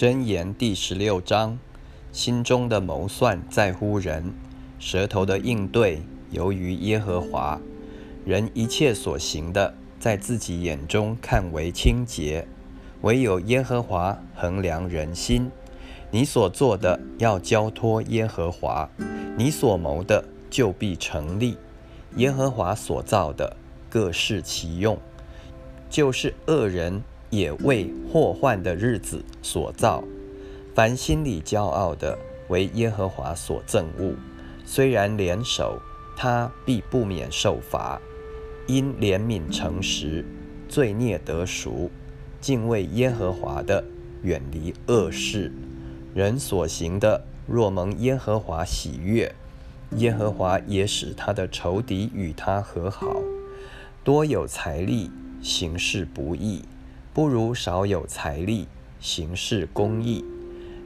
箴言第十六章：心中的谋算在乎人，舌头的应对由于耶和华。人一切所行的，在自己眼中看为清洁，唯有耶和华衡量人心。你所做的要交托耶和华，你所谋的就必成立。耶和华所造的各适其用，就是恶人。也为祸患的日子所造。凡心里骄傲的，为耶和华所憎恶。虽然联手，他必不免受罚。因怜悯诚实，罪孽得赎。敬畏耶和华的，远离恶事。人所行的，若蒙耶和华喜悦，耶和华也使他的仇敌与他和好。多有财力，行事不义。不如少有财力，行事公义。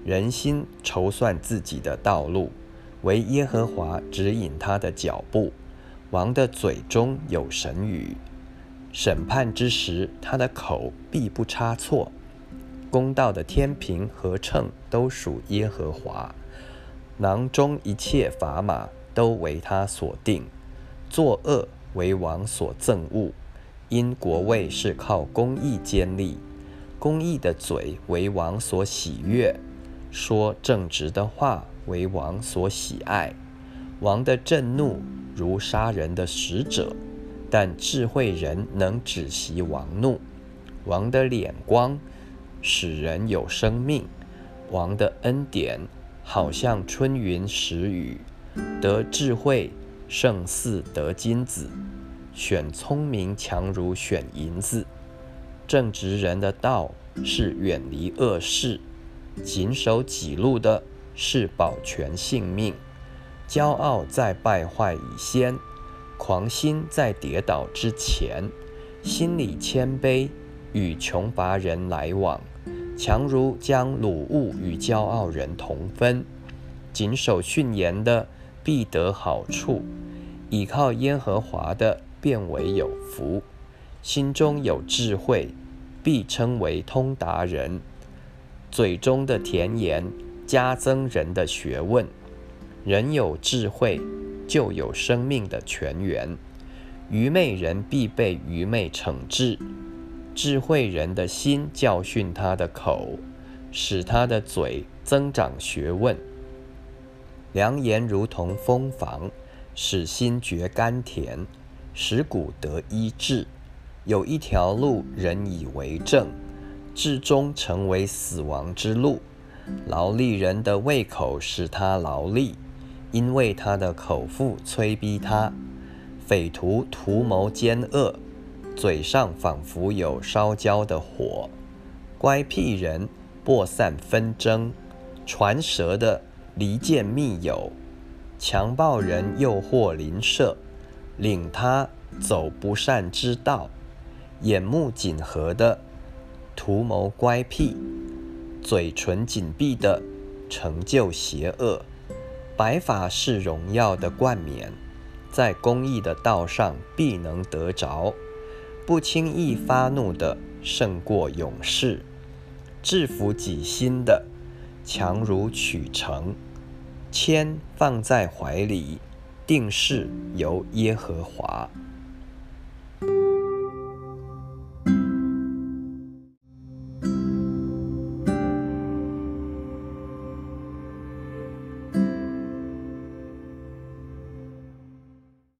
人心筹算自己的道路，唯耶和华指引他的脚步。王的嘴中有神语，审判之时，他的口必不差错。公道的天平和秤都属耶和华，囊中一切砝码都为他所定。作恶为王所憎恶。因国位是靠公义建立，公义的嘴为王所喜悦，说正直的话为王所喜爱。王的震怒如杀人的使者，但智慧人能止息王怒。王的脸光使人有生命，王的恩典好像春云时雨，得智慧胜似得金子。选聪明强如选银子，正直人的道是远离恶事，谨守己路的是保全性命。骄傲在败坏以先，狂心在跌倒之前。心里谦卑，与穷乏人来往，强如将鲁物与骄傲人同分。谨守训言的必得好处，倚靠耶和华的。变为有福，心中有智慧，必称为通达人。嘴中的甜言加增人的学问。人有智慧，就有生命的泉源。愚昧人必被愚昧惩治，智慧人的心教训他的口，使他的嘴增长学问。良言如同蜂房，使心觉甘甜。使骨得医治，有一条路人以为正，至终成为死亡之路。劳力人的胃口使他劳力，因为他的口腹催逼他。匪徒图谋奸恶，嘴上仿佛有烧焦的火。乖僻人播散纷争，传舌的离间密友，强暴人诱惑邻舍。领他走不善之道，眼目紧合的图谋乖僻，嘴唇紧闭的成就邪恶。白发是荣耀的冠冕，在公义的道上必能得着。不轻易发怒的胜过勇士，制服己心的强如取城。铅放在怀里。定是由耶和华。